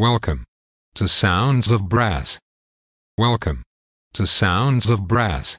Welcome to Sounds of Brass. Welcome to Sounds of Brass.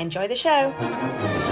Enjoy the show.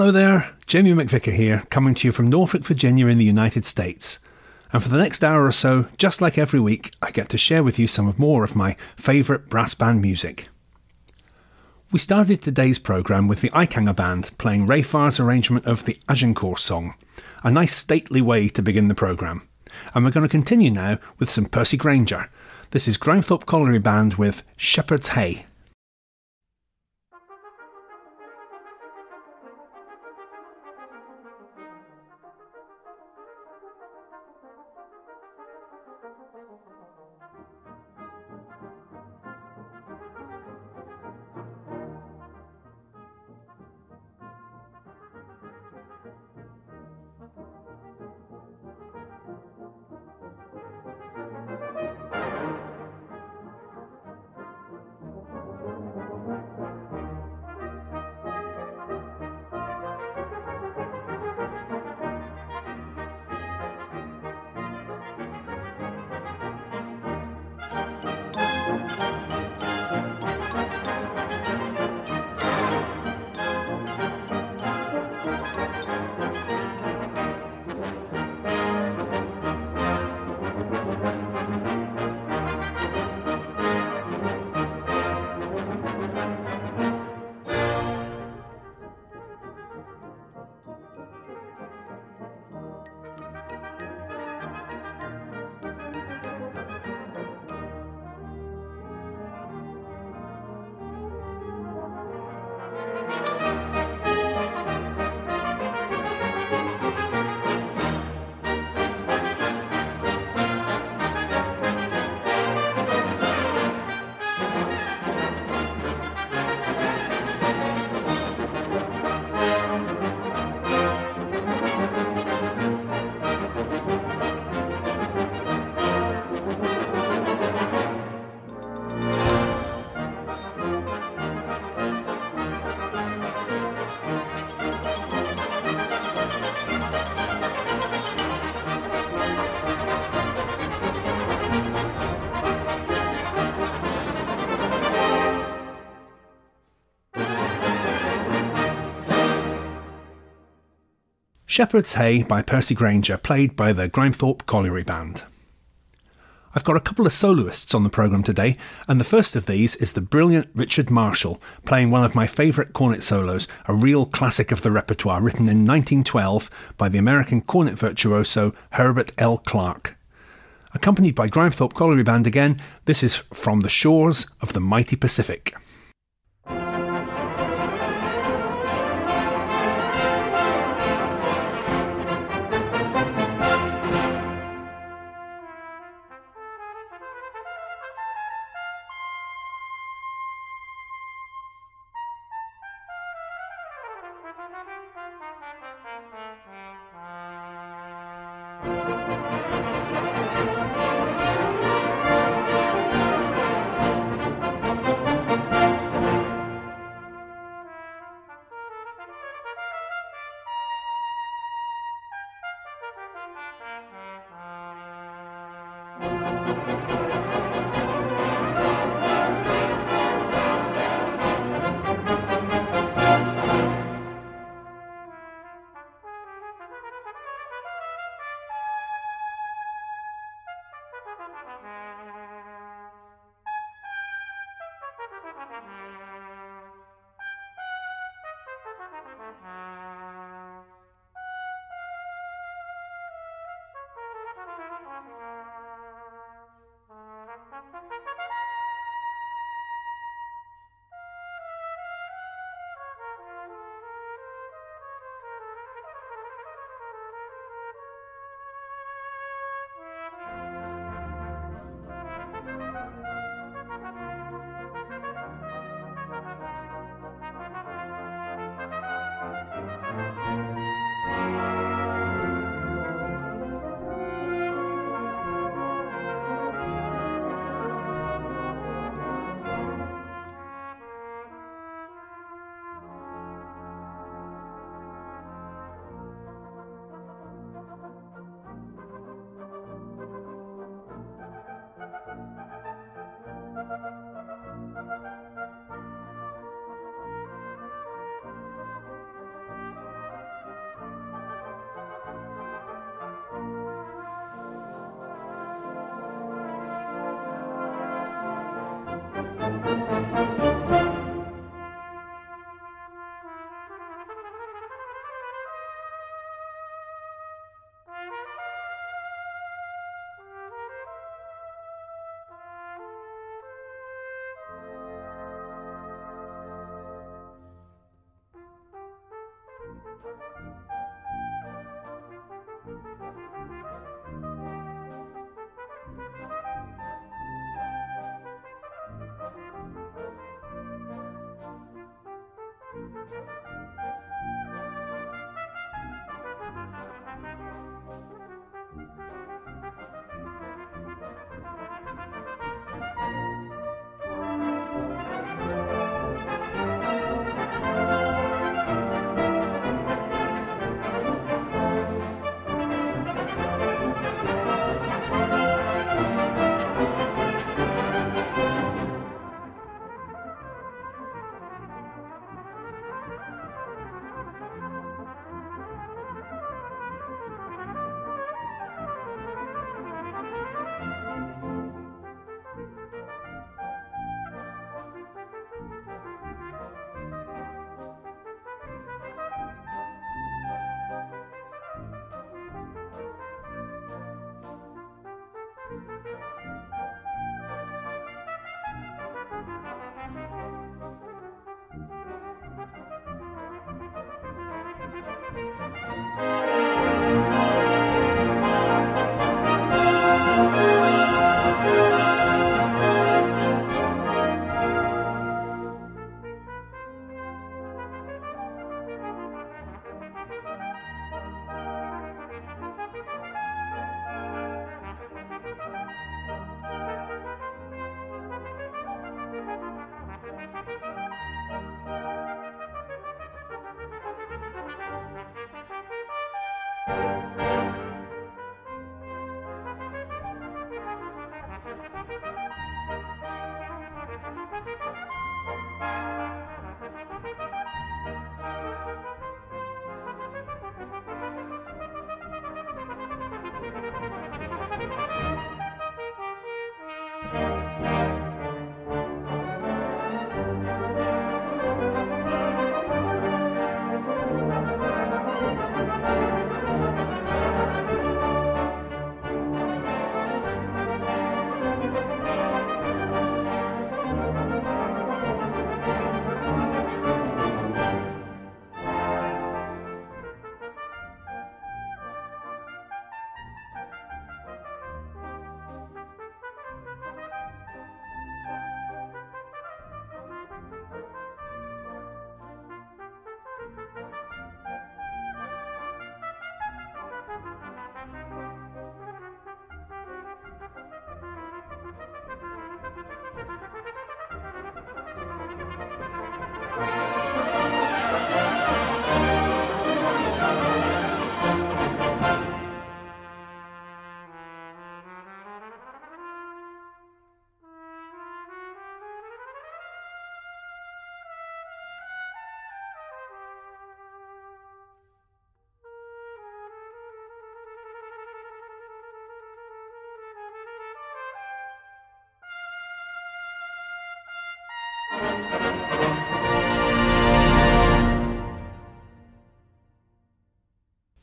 Hello there, Jamie McVicar here, coming to you from Norfolk, Virginia, in the United States. And for the next hour or so, just like every week, I get to share with you some of more of my favourite brass band music. We started today's programme with the Eikanger Band playing Ray Farr's arrangement of the Agincourt song, a nice stately way to begin the programme. And we're going to continue now with some Percy Grainger. This is Grimethorpe Colliery Band with Shepherd's Hay. Shepherd's Hay by Percy Grainger, played by the Grimethorpe Colliery Band. I've got a couple of soloists on the programme today, and the first of these is the brilliant Richard Marshall, playing one of my favourite cornet solos, a real classic of the repertoire, written in 1912 by the American cornet virtuoso Herbert L. Clarke. Accompanied by Grimethorpe Colliery Band again, this is From the Shores of the Mighty Pacific.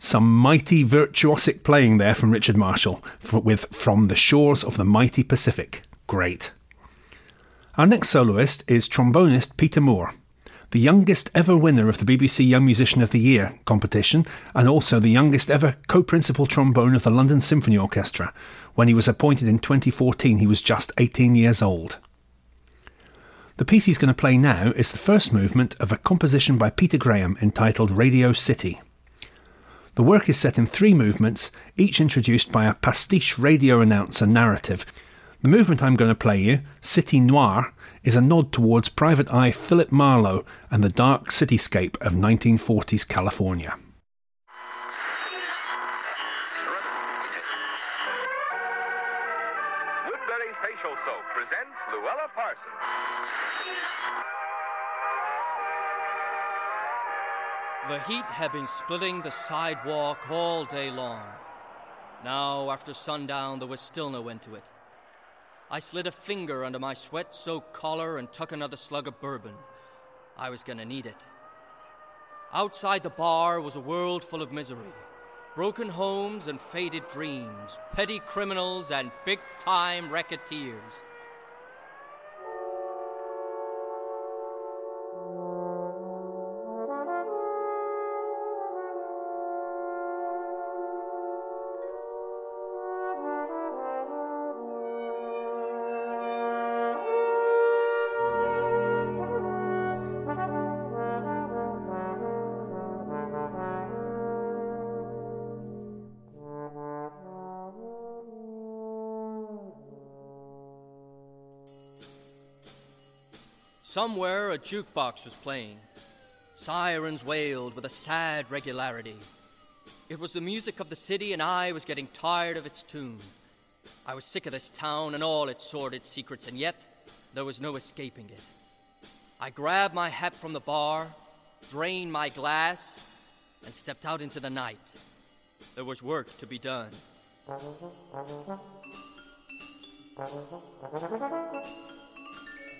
Some mighty virtuosic playing there from Richard Marshall with From the Shores of the Mighty Pacific. Great. Our next soloist is trombonist Peter Moore, the youngest ever winner of the BBC Young Musician of the Year competition, and also the youngest ever co principal trombone of the London Symphony Orchestra. When he was appointed in 2014, he was just 18 years old. The piece he's going to play now is the first movement of a composition by Peter Graham entitled Radio City. The work is set in three movements, each introduced by a pastiche radio announcer narrative. The movement I'm going to play you, City Noire, is a nod towards Private Eye Philip Marlowe and the dark cityscape of 1940s California. The heat had been splitting the sidewalk all day long. Now, after sundown, there was still no end to it. I slid a finger under my sweat soaked collar and took another slug of bourbon. I was gonna need it. Outside the bar was a world full of misery broken homes and faded dreams, petty criminals and big time racketeers. Somewhere a jukebox was playing. Sirens wailed with a sad regularity. It was the music of the city, and I was getting tired of its tune. I was sick of this town and all its sordid secrets, and yet there was no escaping it. I grabbed my hat from the bar, drained my glass, and stepped out into the night. There was work to be done.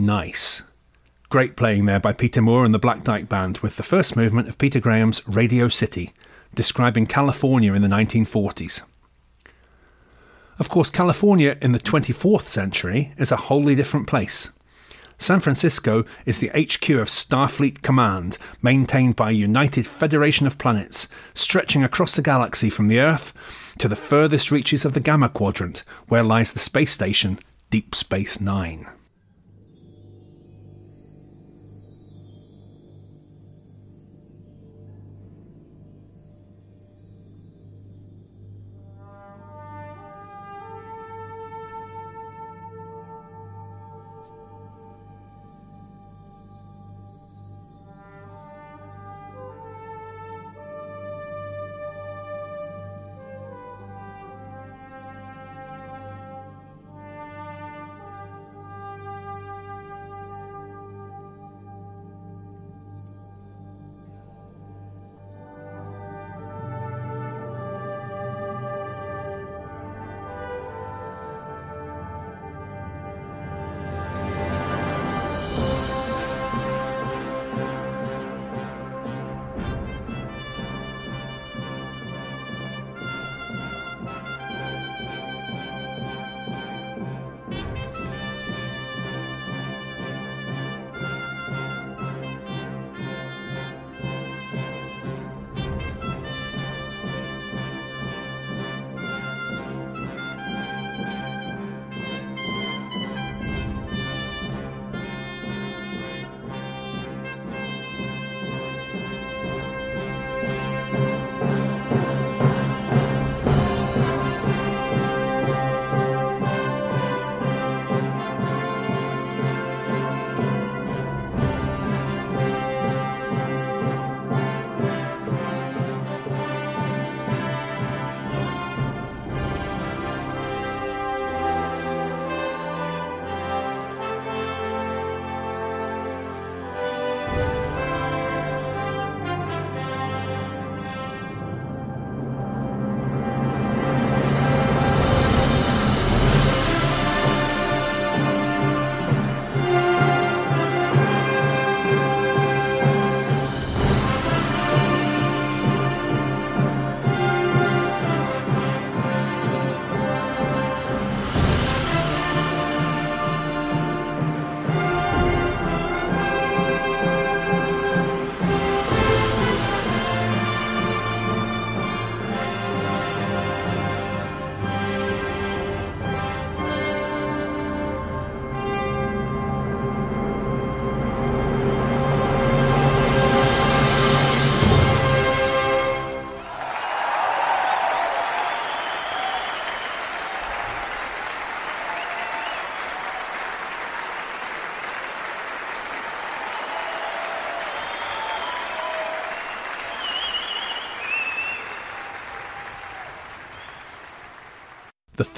Nice. Great playing there by Peter Moore and the Black Dyke Band with the first movement of Peter Graham's Radio City, describing California in the 1940s. Of course, California in the 24th century is a wholly different place. San Francisco is the HQ of Starfleet Command, maintained by a united federation of planets, stretching across the galaxy from the Earth to the furthest reaches of the Gamma Quadrant, where lies the space station Deep Space Nine.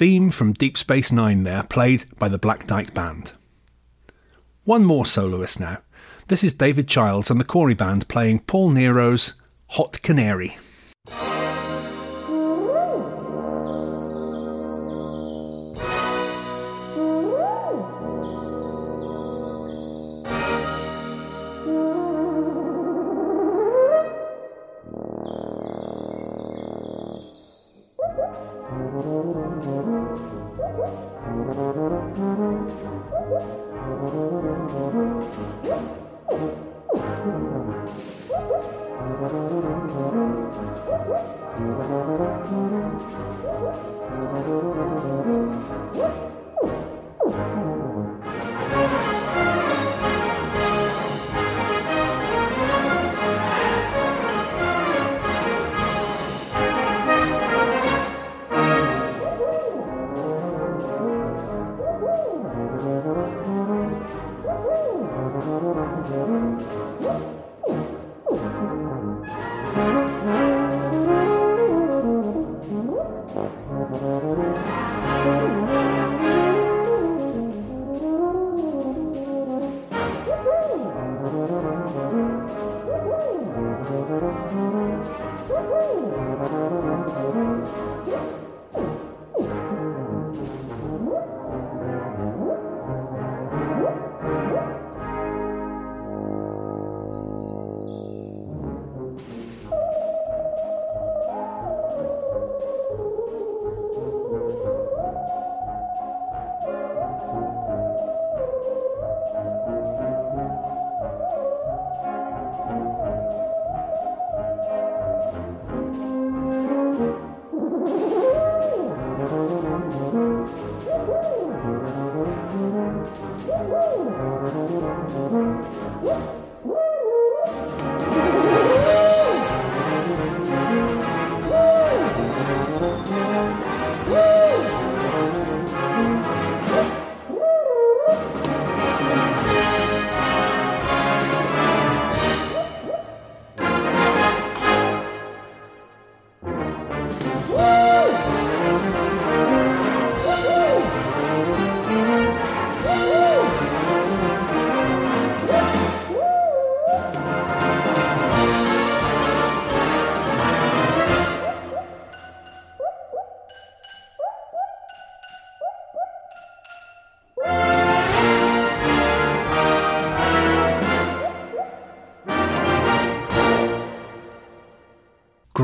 Theme from Deep Space Nine there, played by the Black Dyke Band. One more soloist now. This is David Childs and the Cory Band playing Paul Nero's Hot Canary. Woo!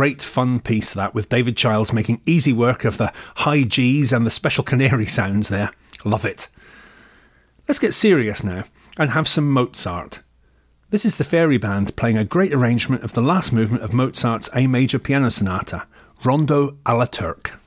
Great fun piece that, with David Childs making easy work of the high G's and the special canary sounds there. Love it. Let's get serious now and have some Mozart. This is the Fairey Band playing a great arrangement of the last movement of Mozart's A major piano sonata, Rondo alla Turk.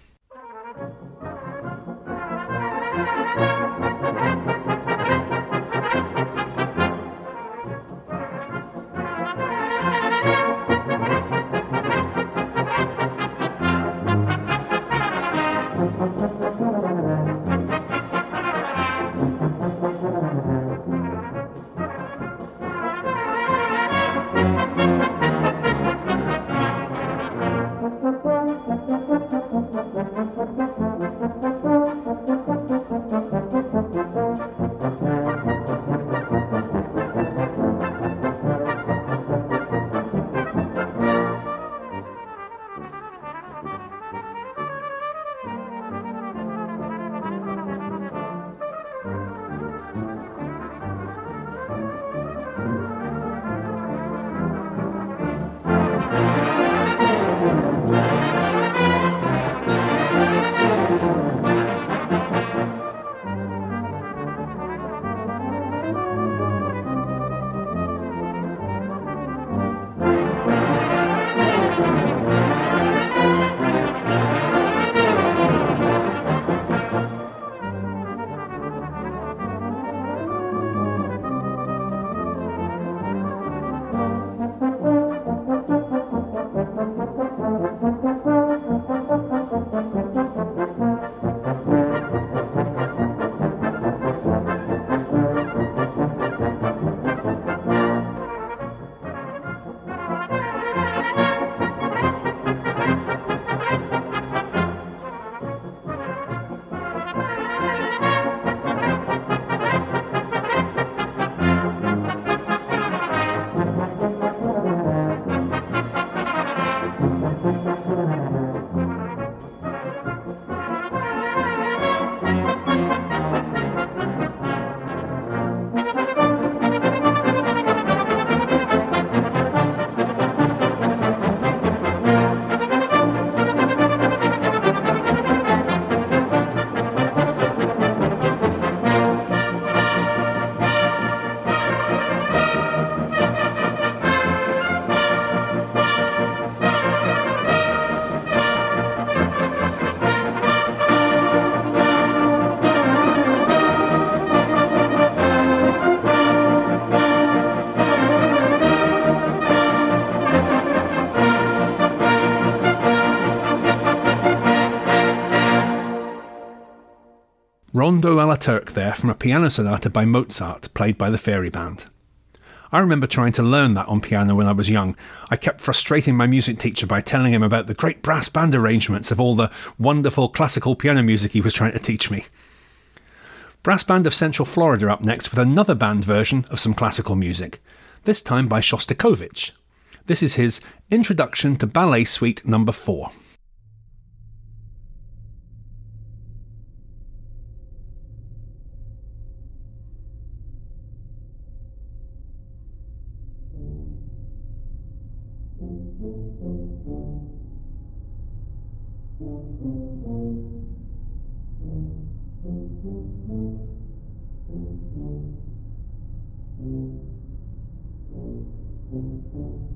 Rondo alla Turk there from a piano sonata by Mozart, played by the Fairey Band. I remember trying to learn that on piano when I was young. I kept frustrating my music teacher by telling him about the great brass band arrangements of all the wonderful classical piano music he was trying to teach me. Brass Band of Central Florida up next with another band version of some classical music, this time by Shostakovich. This is his Introduction to Ballet Suite Number 4.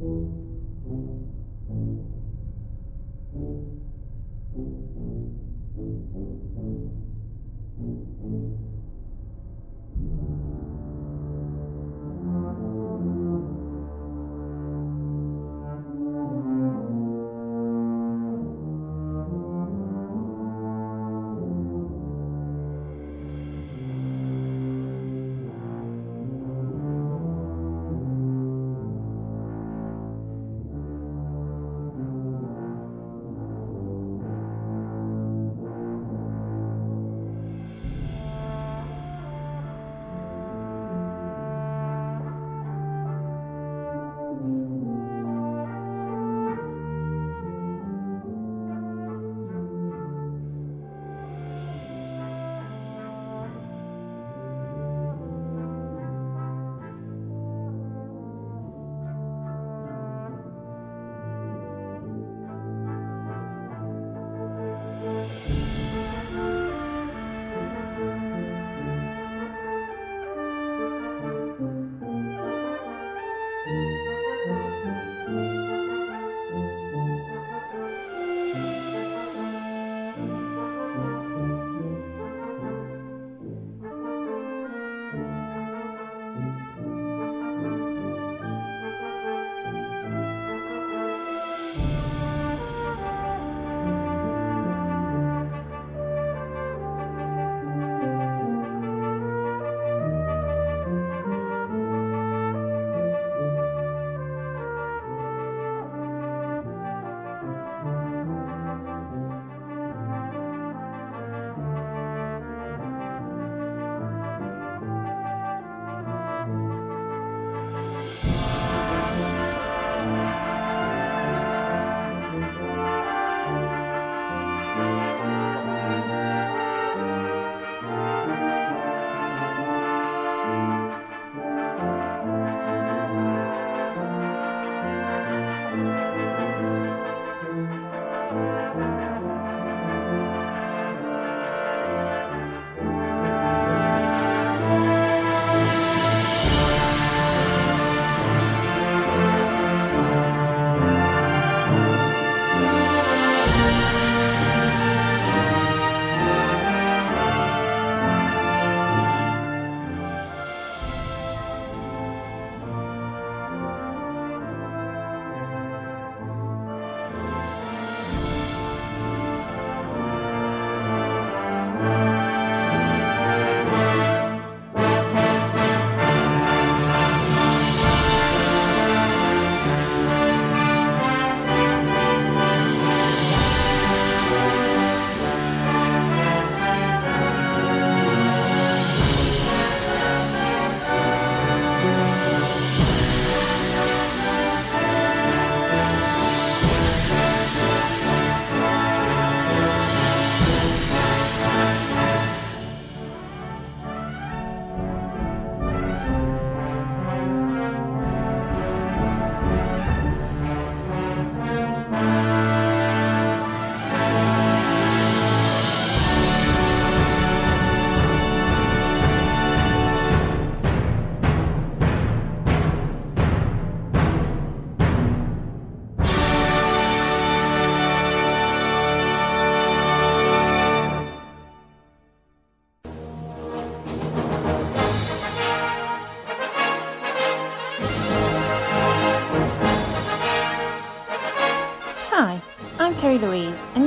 Thank you.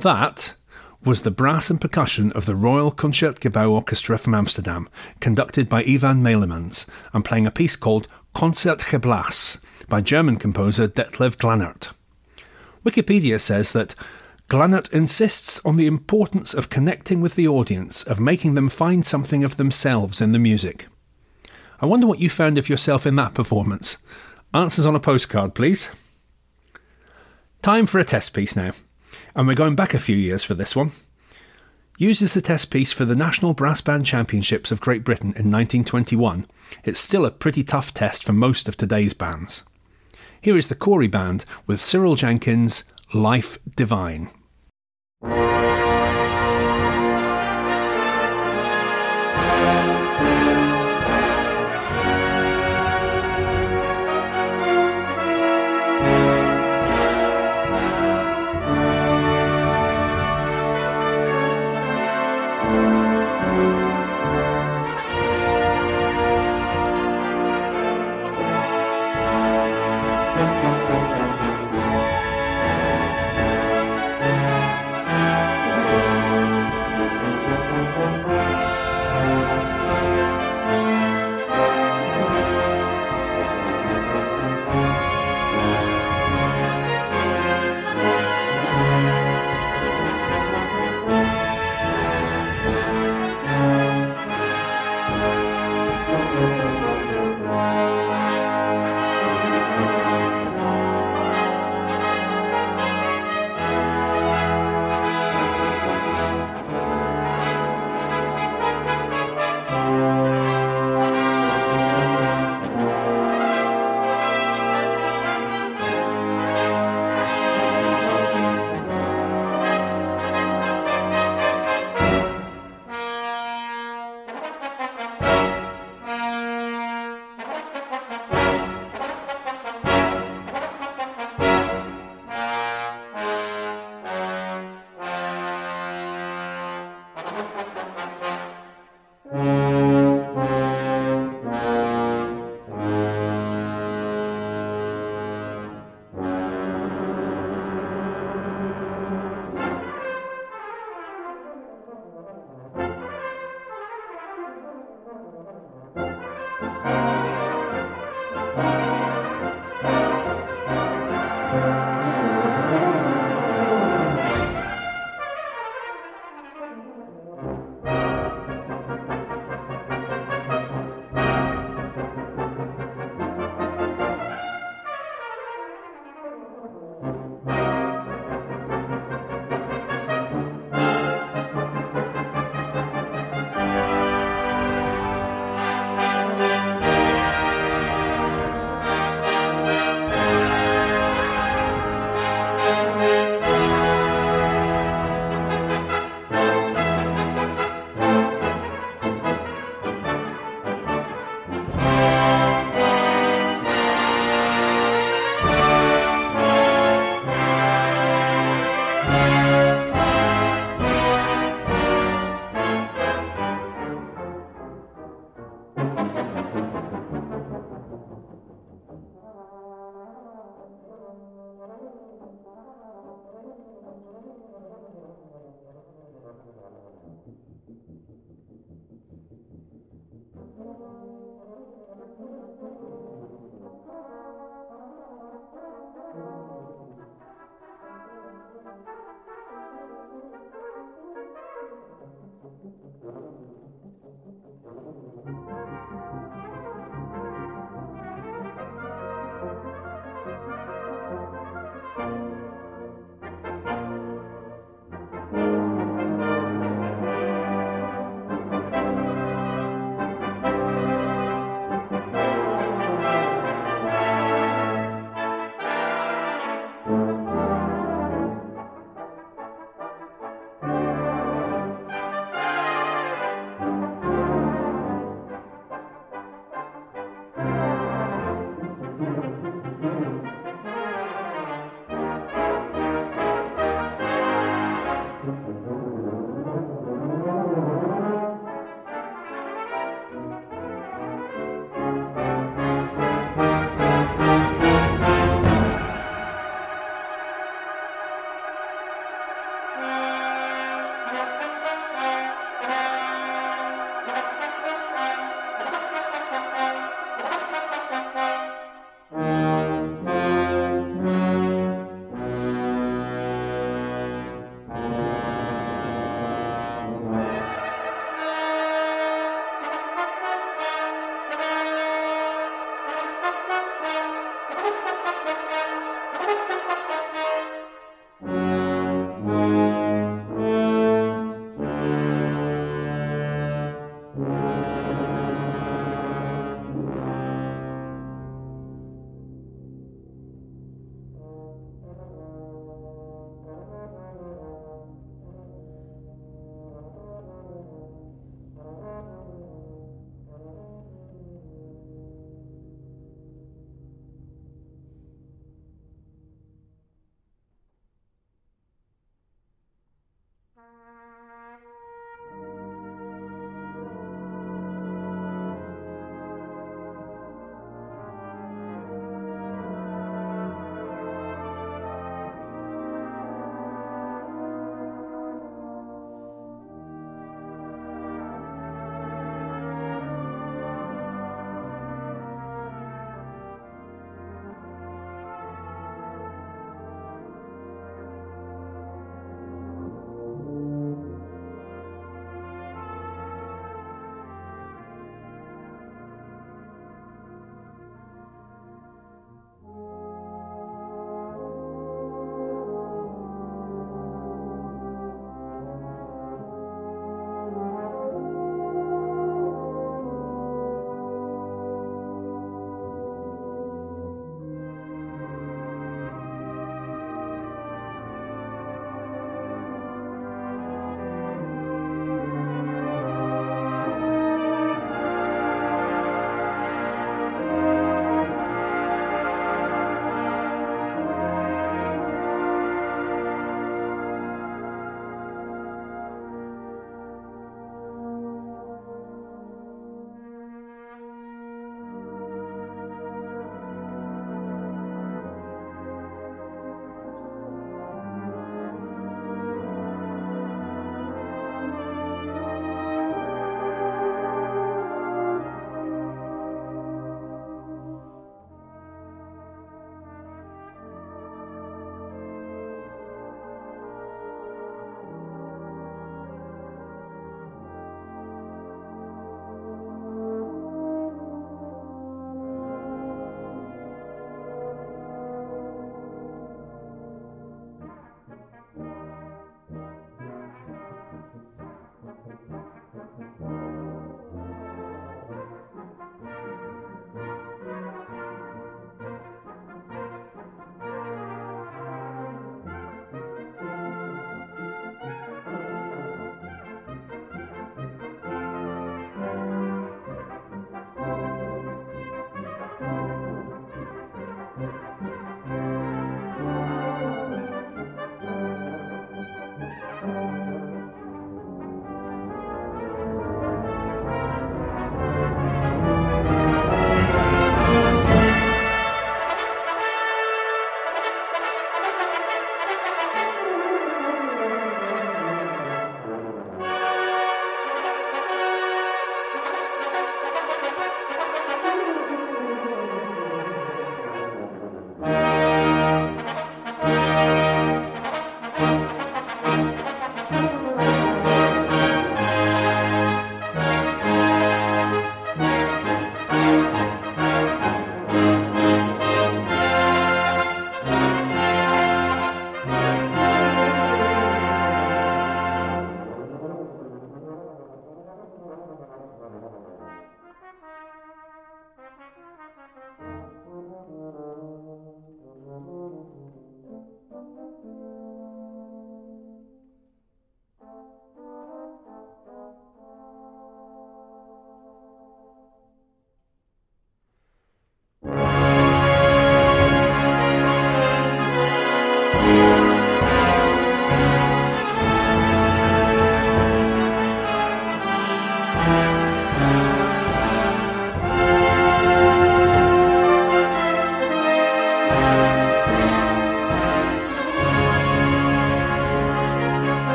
That was the brass and percussion of the Royal Concertgebouw Orchestra from Amsterdam, conducted by Ivan Meylemans, and playing a piece called Concertgeblas by German composer Detlev Glanert. Wikipedia says that Glanert insists on the importance of connecting with the audience, of making them find something of themselves in the music. I wonder what you found of yourself in that performance. Answers on a postcard, please. Time for a test piece now and we're going back a few years for this one. Used as the test piece for the National Brass Band Championships of Great Britain in 1921, it's still a pretty tough test for most of today's bands. Here is the Cory Band with Cyril Jenkins' Life Divine.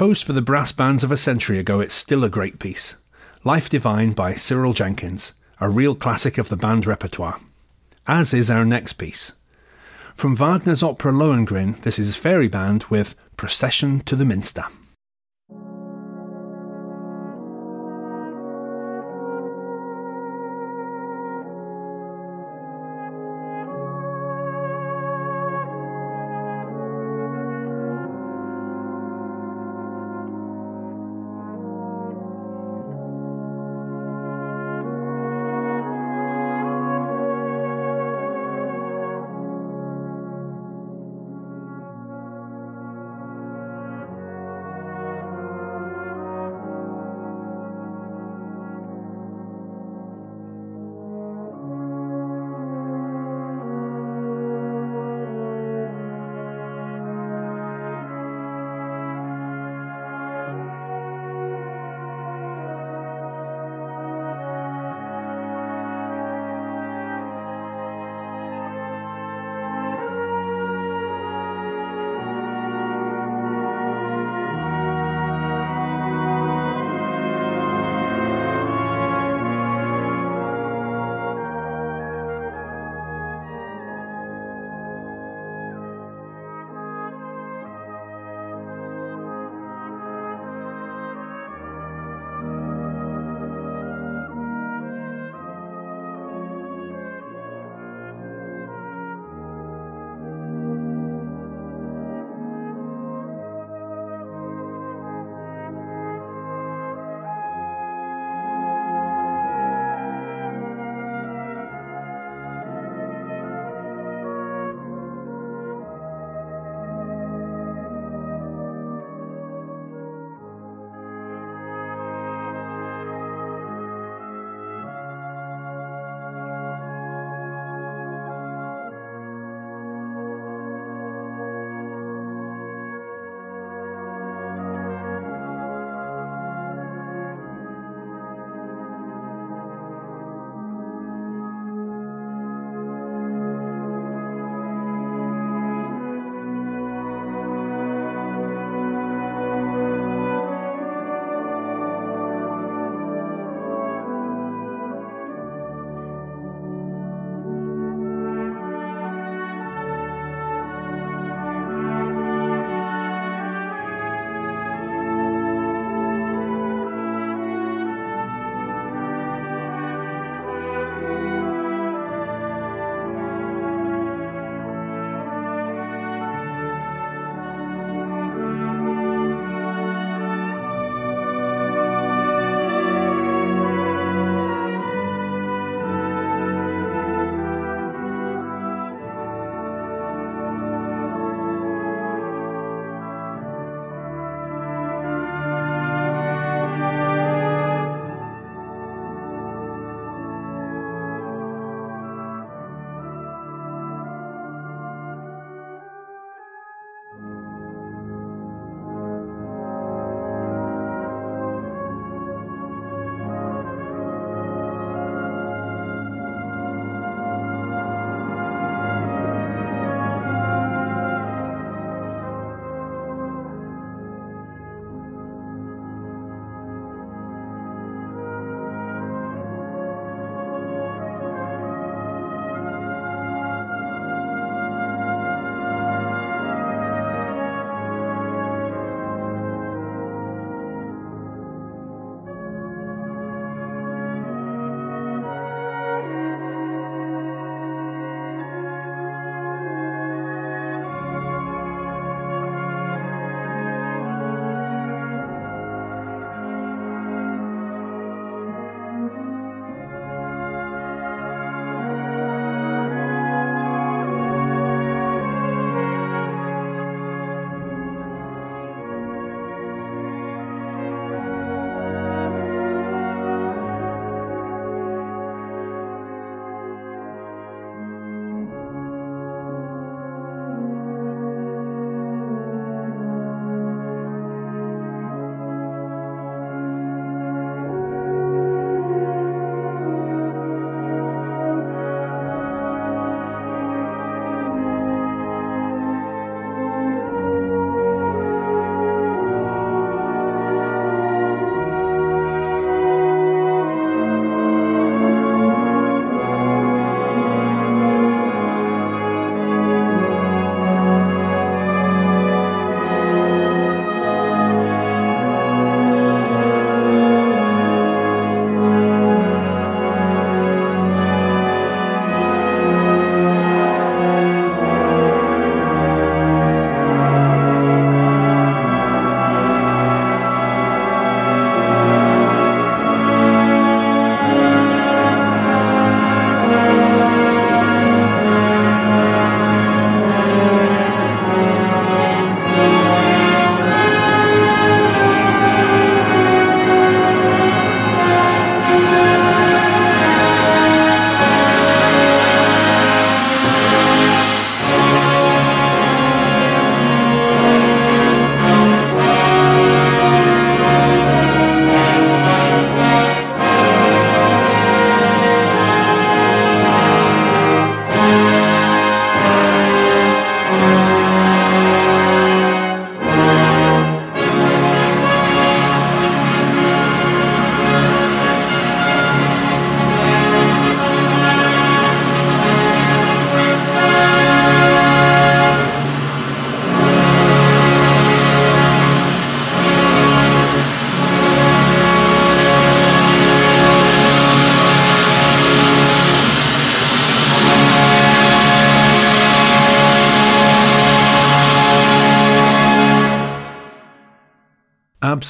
Composed for the brass bands of a century ago, it's still a great piece. Life Divine by Cyril Jenkins, a real classic of the band repertoire. As is our next piece. From Wagner's opera Lohengrin, this is Fairey Band with Procession to the Minster.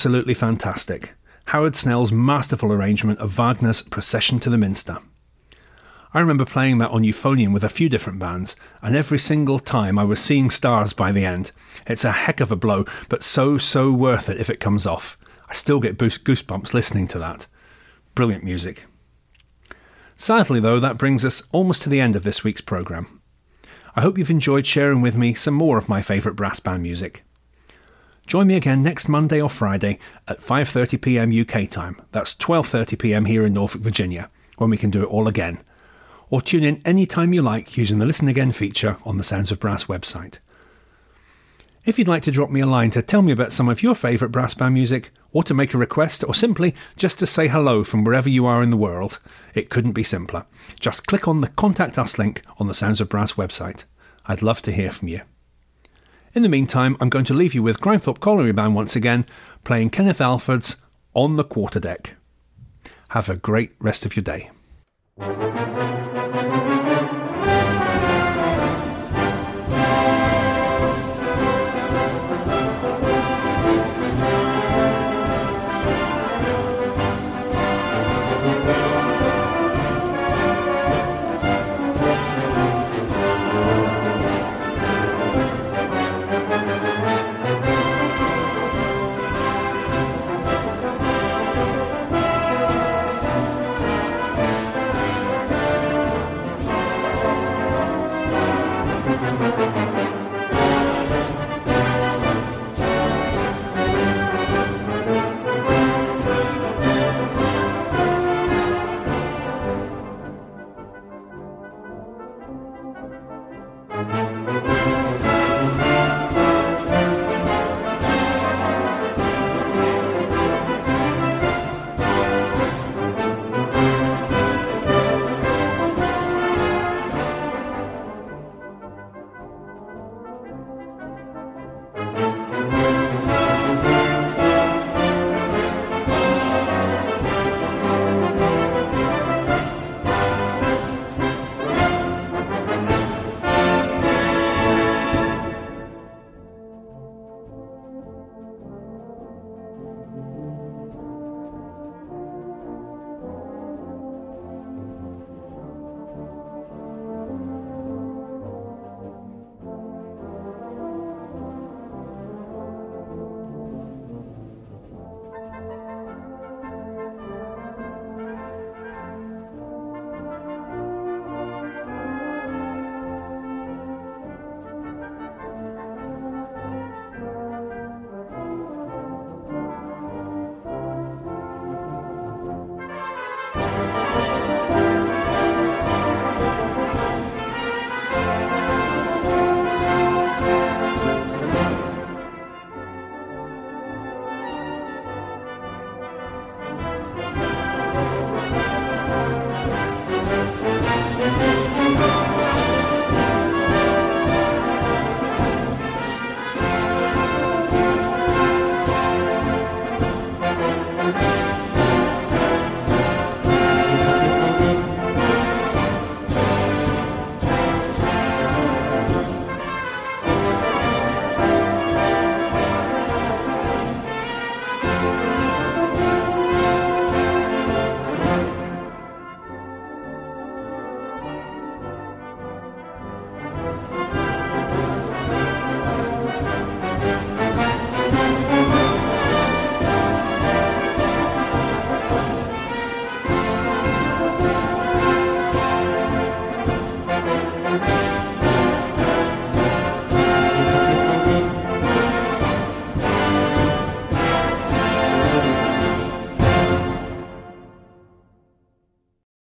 Absolutely fantastic. Howard Snell's masterful arrangement of Wagner's Procession to the Minster. I remember playing that on euphonium with a few different bands, and every single time I was seeing stars by the end. It's a heck of a blow, but so, so worth it if it comes off. I still get goosebumps listening to that. Brilliant music. Sadly, though, that brings us almost to the end of this week's programme. I hope you've enjoyed sharing with me some more of my favourite brass band music. Join me again next Monday or Friday at 5:30 p.m. UK time. That's 12:30 p.m. here in Norfolk, Virginia, when we can do it all again. Or tune in any time you like using the Listen Again feature on the Sounds of Brass website. If you'd like to drop me a line to tell me about some of your favourite brass band music, or to make a request, or simply just to say hello from wherever you are in the world, it couldn't be simpler. Just click on the Contact Us link on the Sounds of Brass website. I'd love to hear from you. In the meantime, I'm going to leave you with Grimethorpe Colliery Band once again, playing Kenneth Alford's On the Quarterdeck. Have a great rest of your day.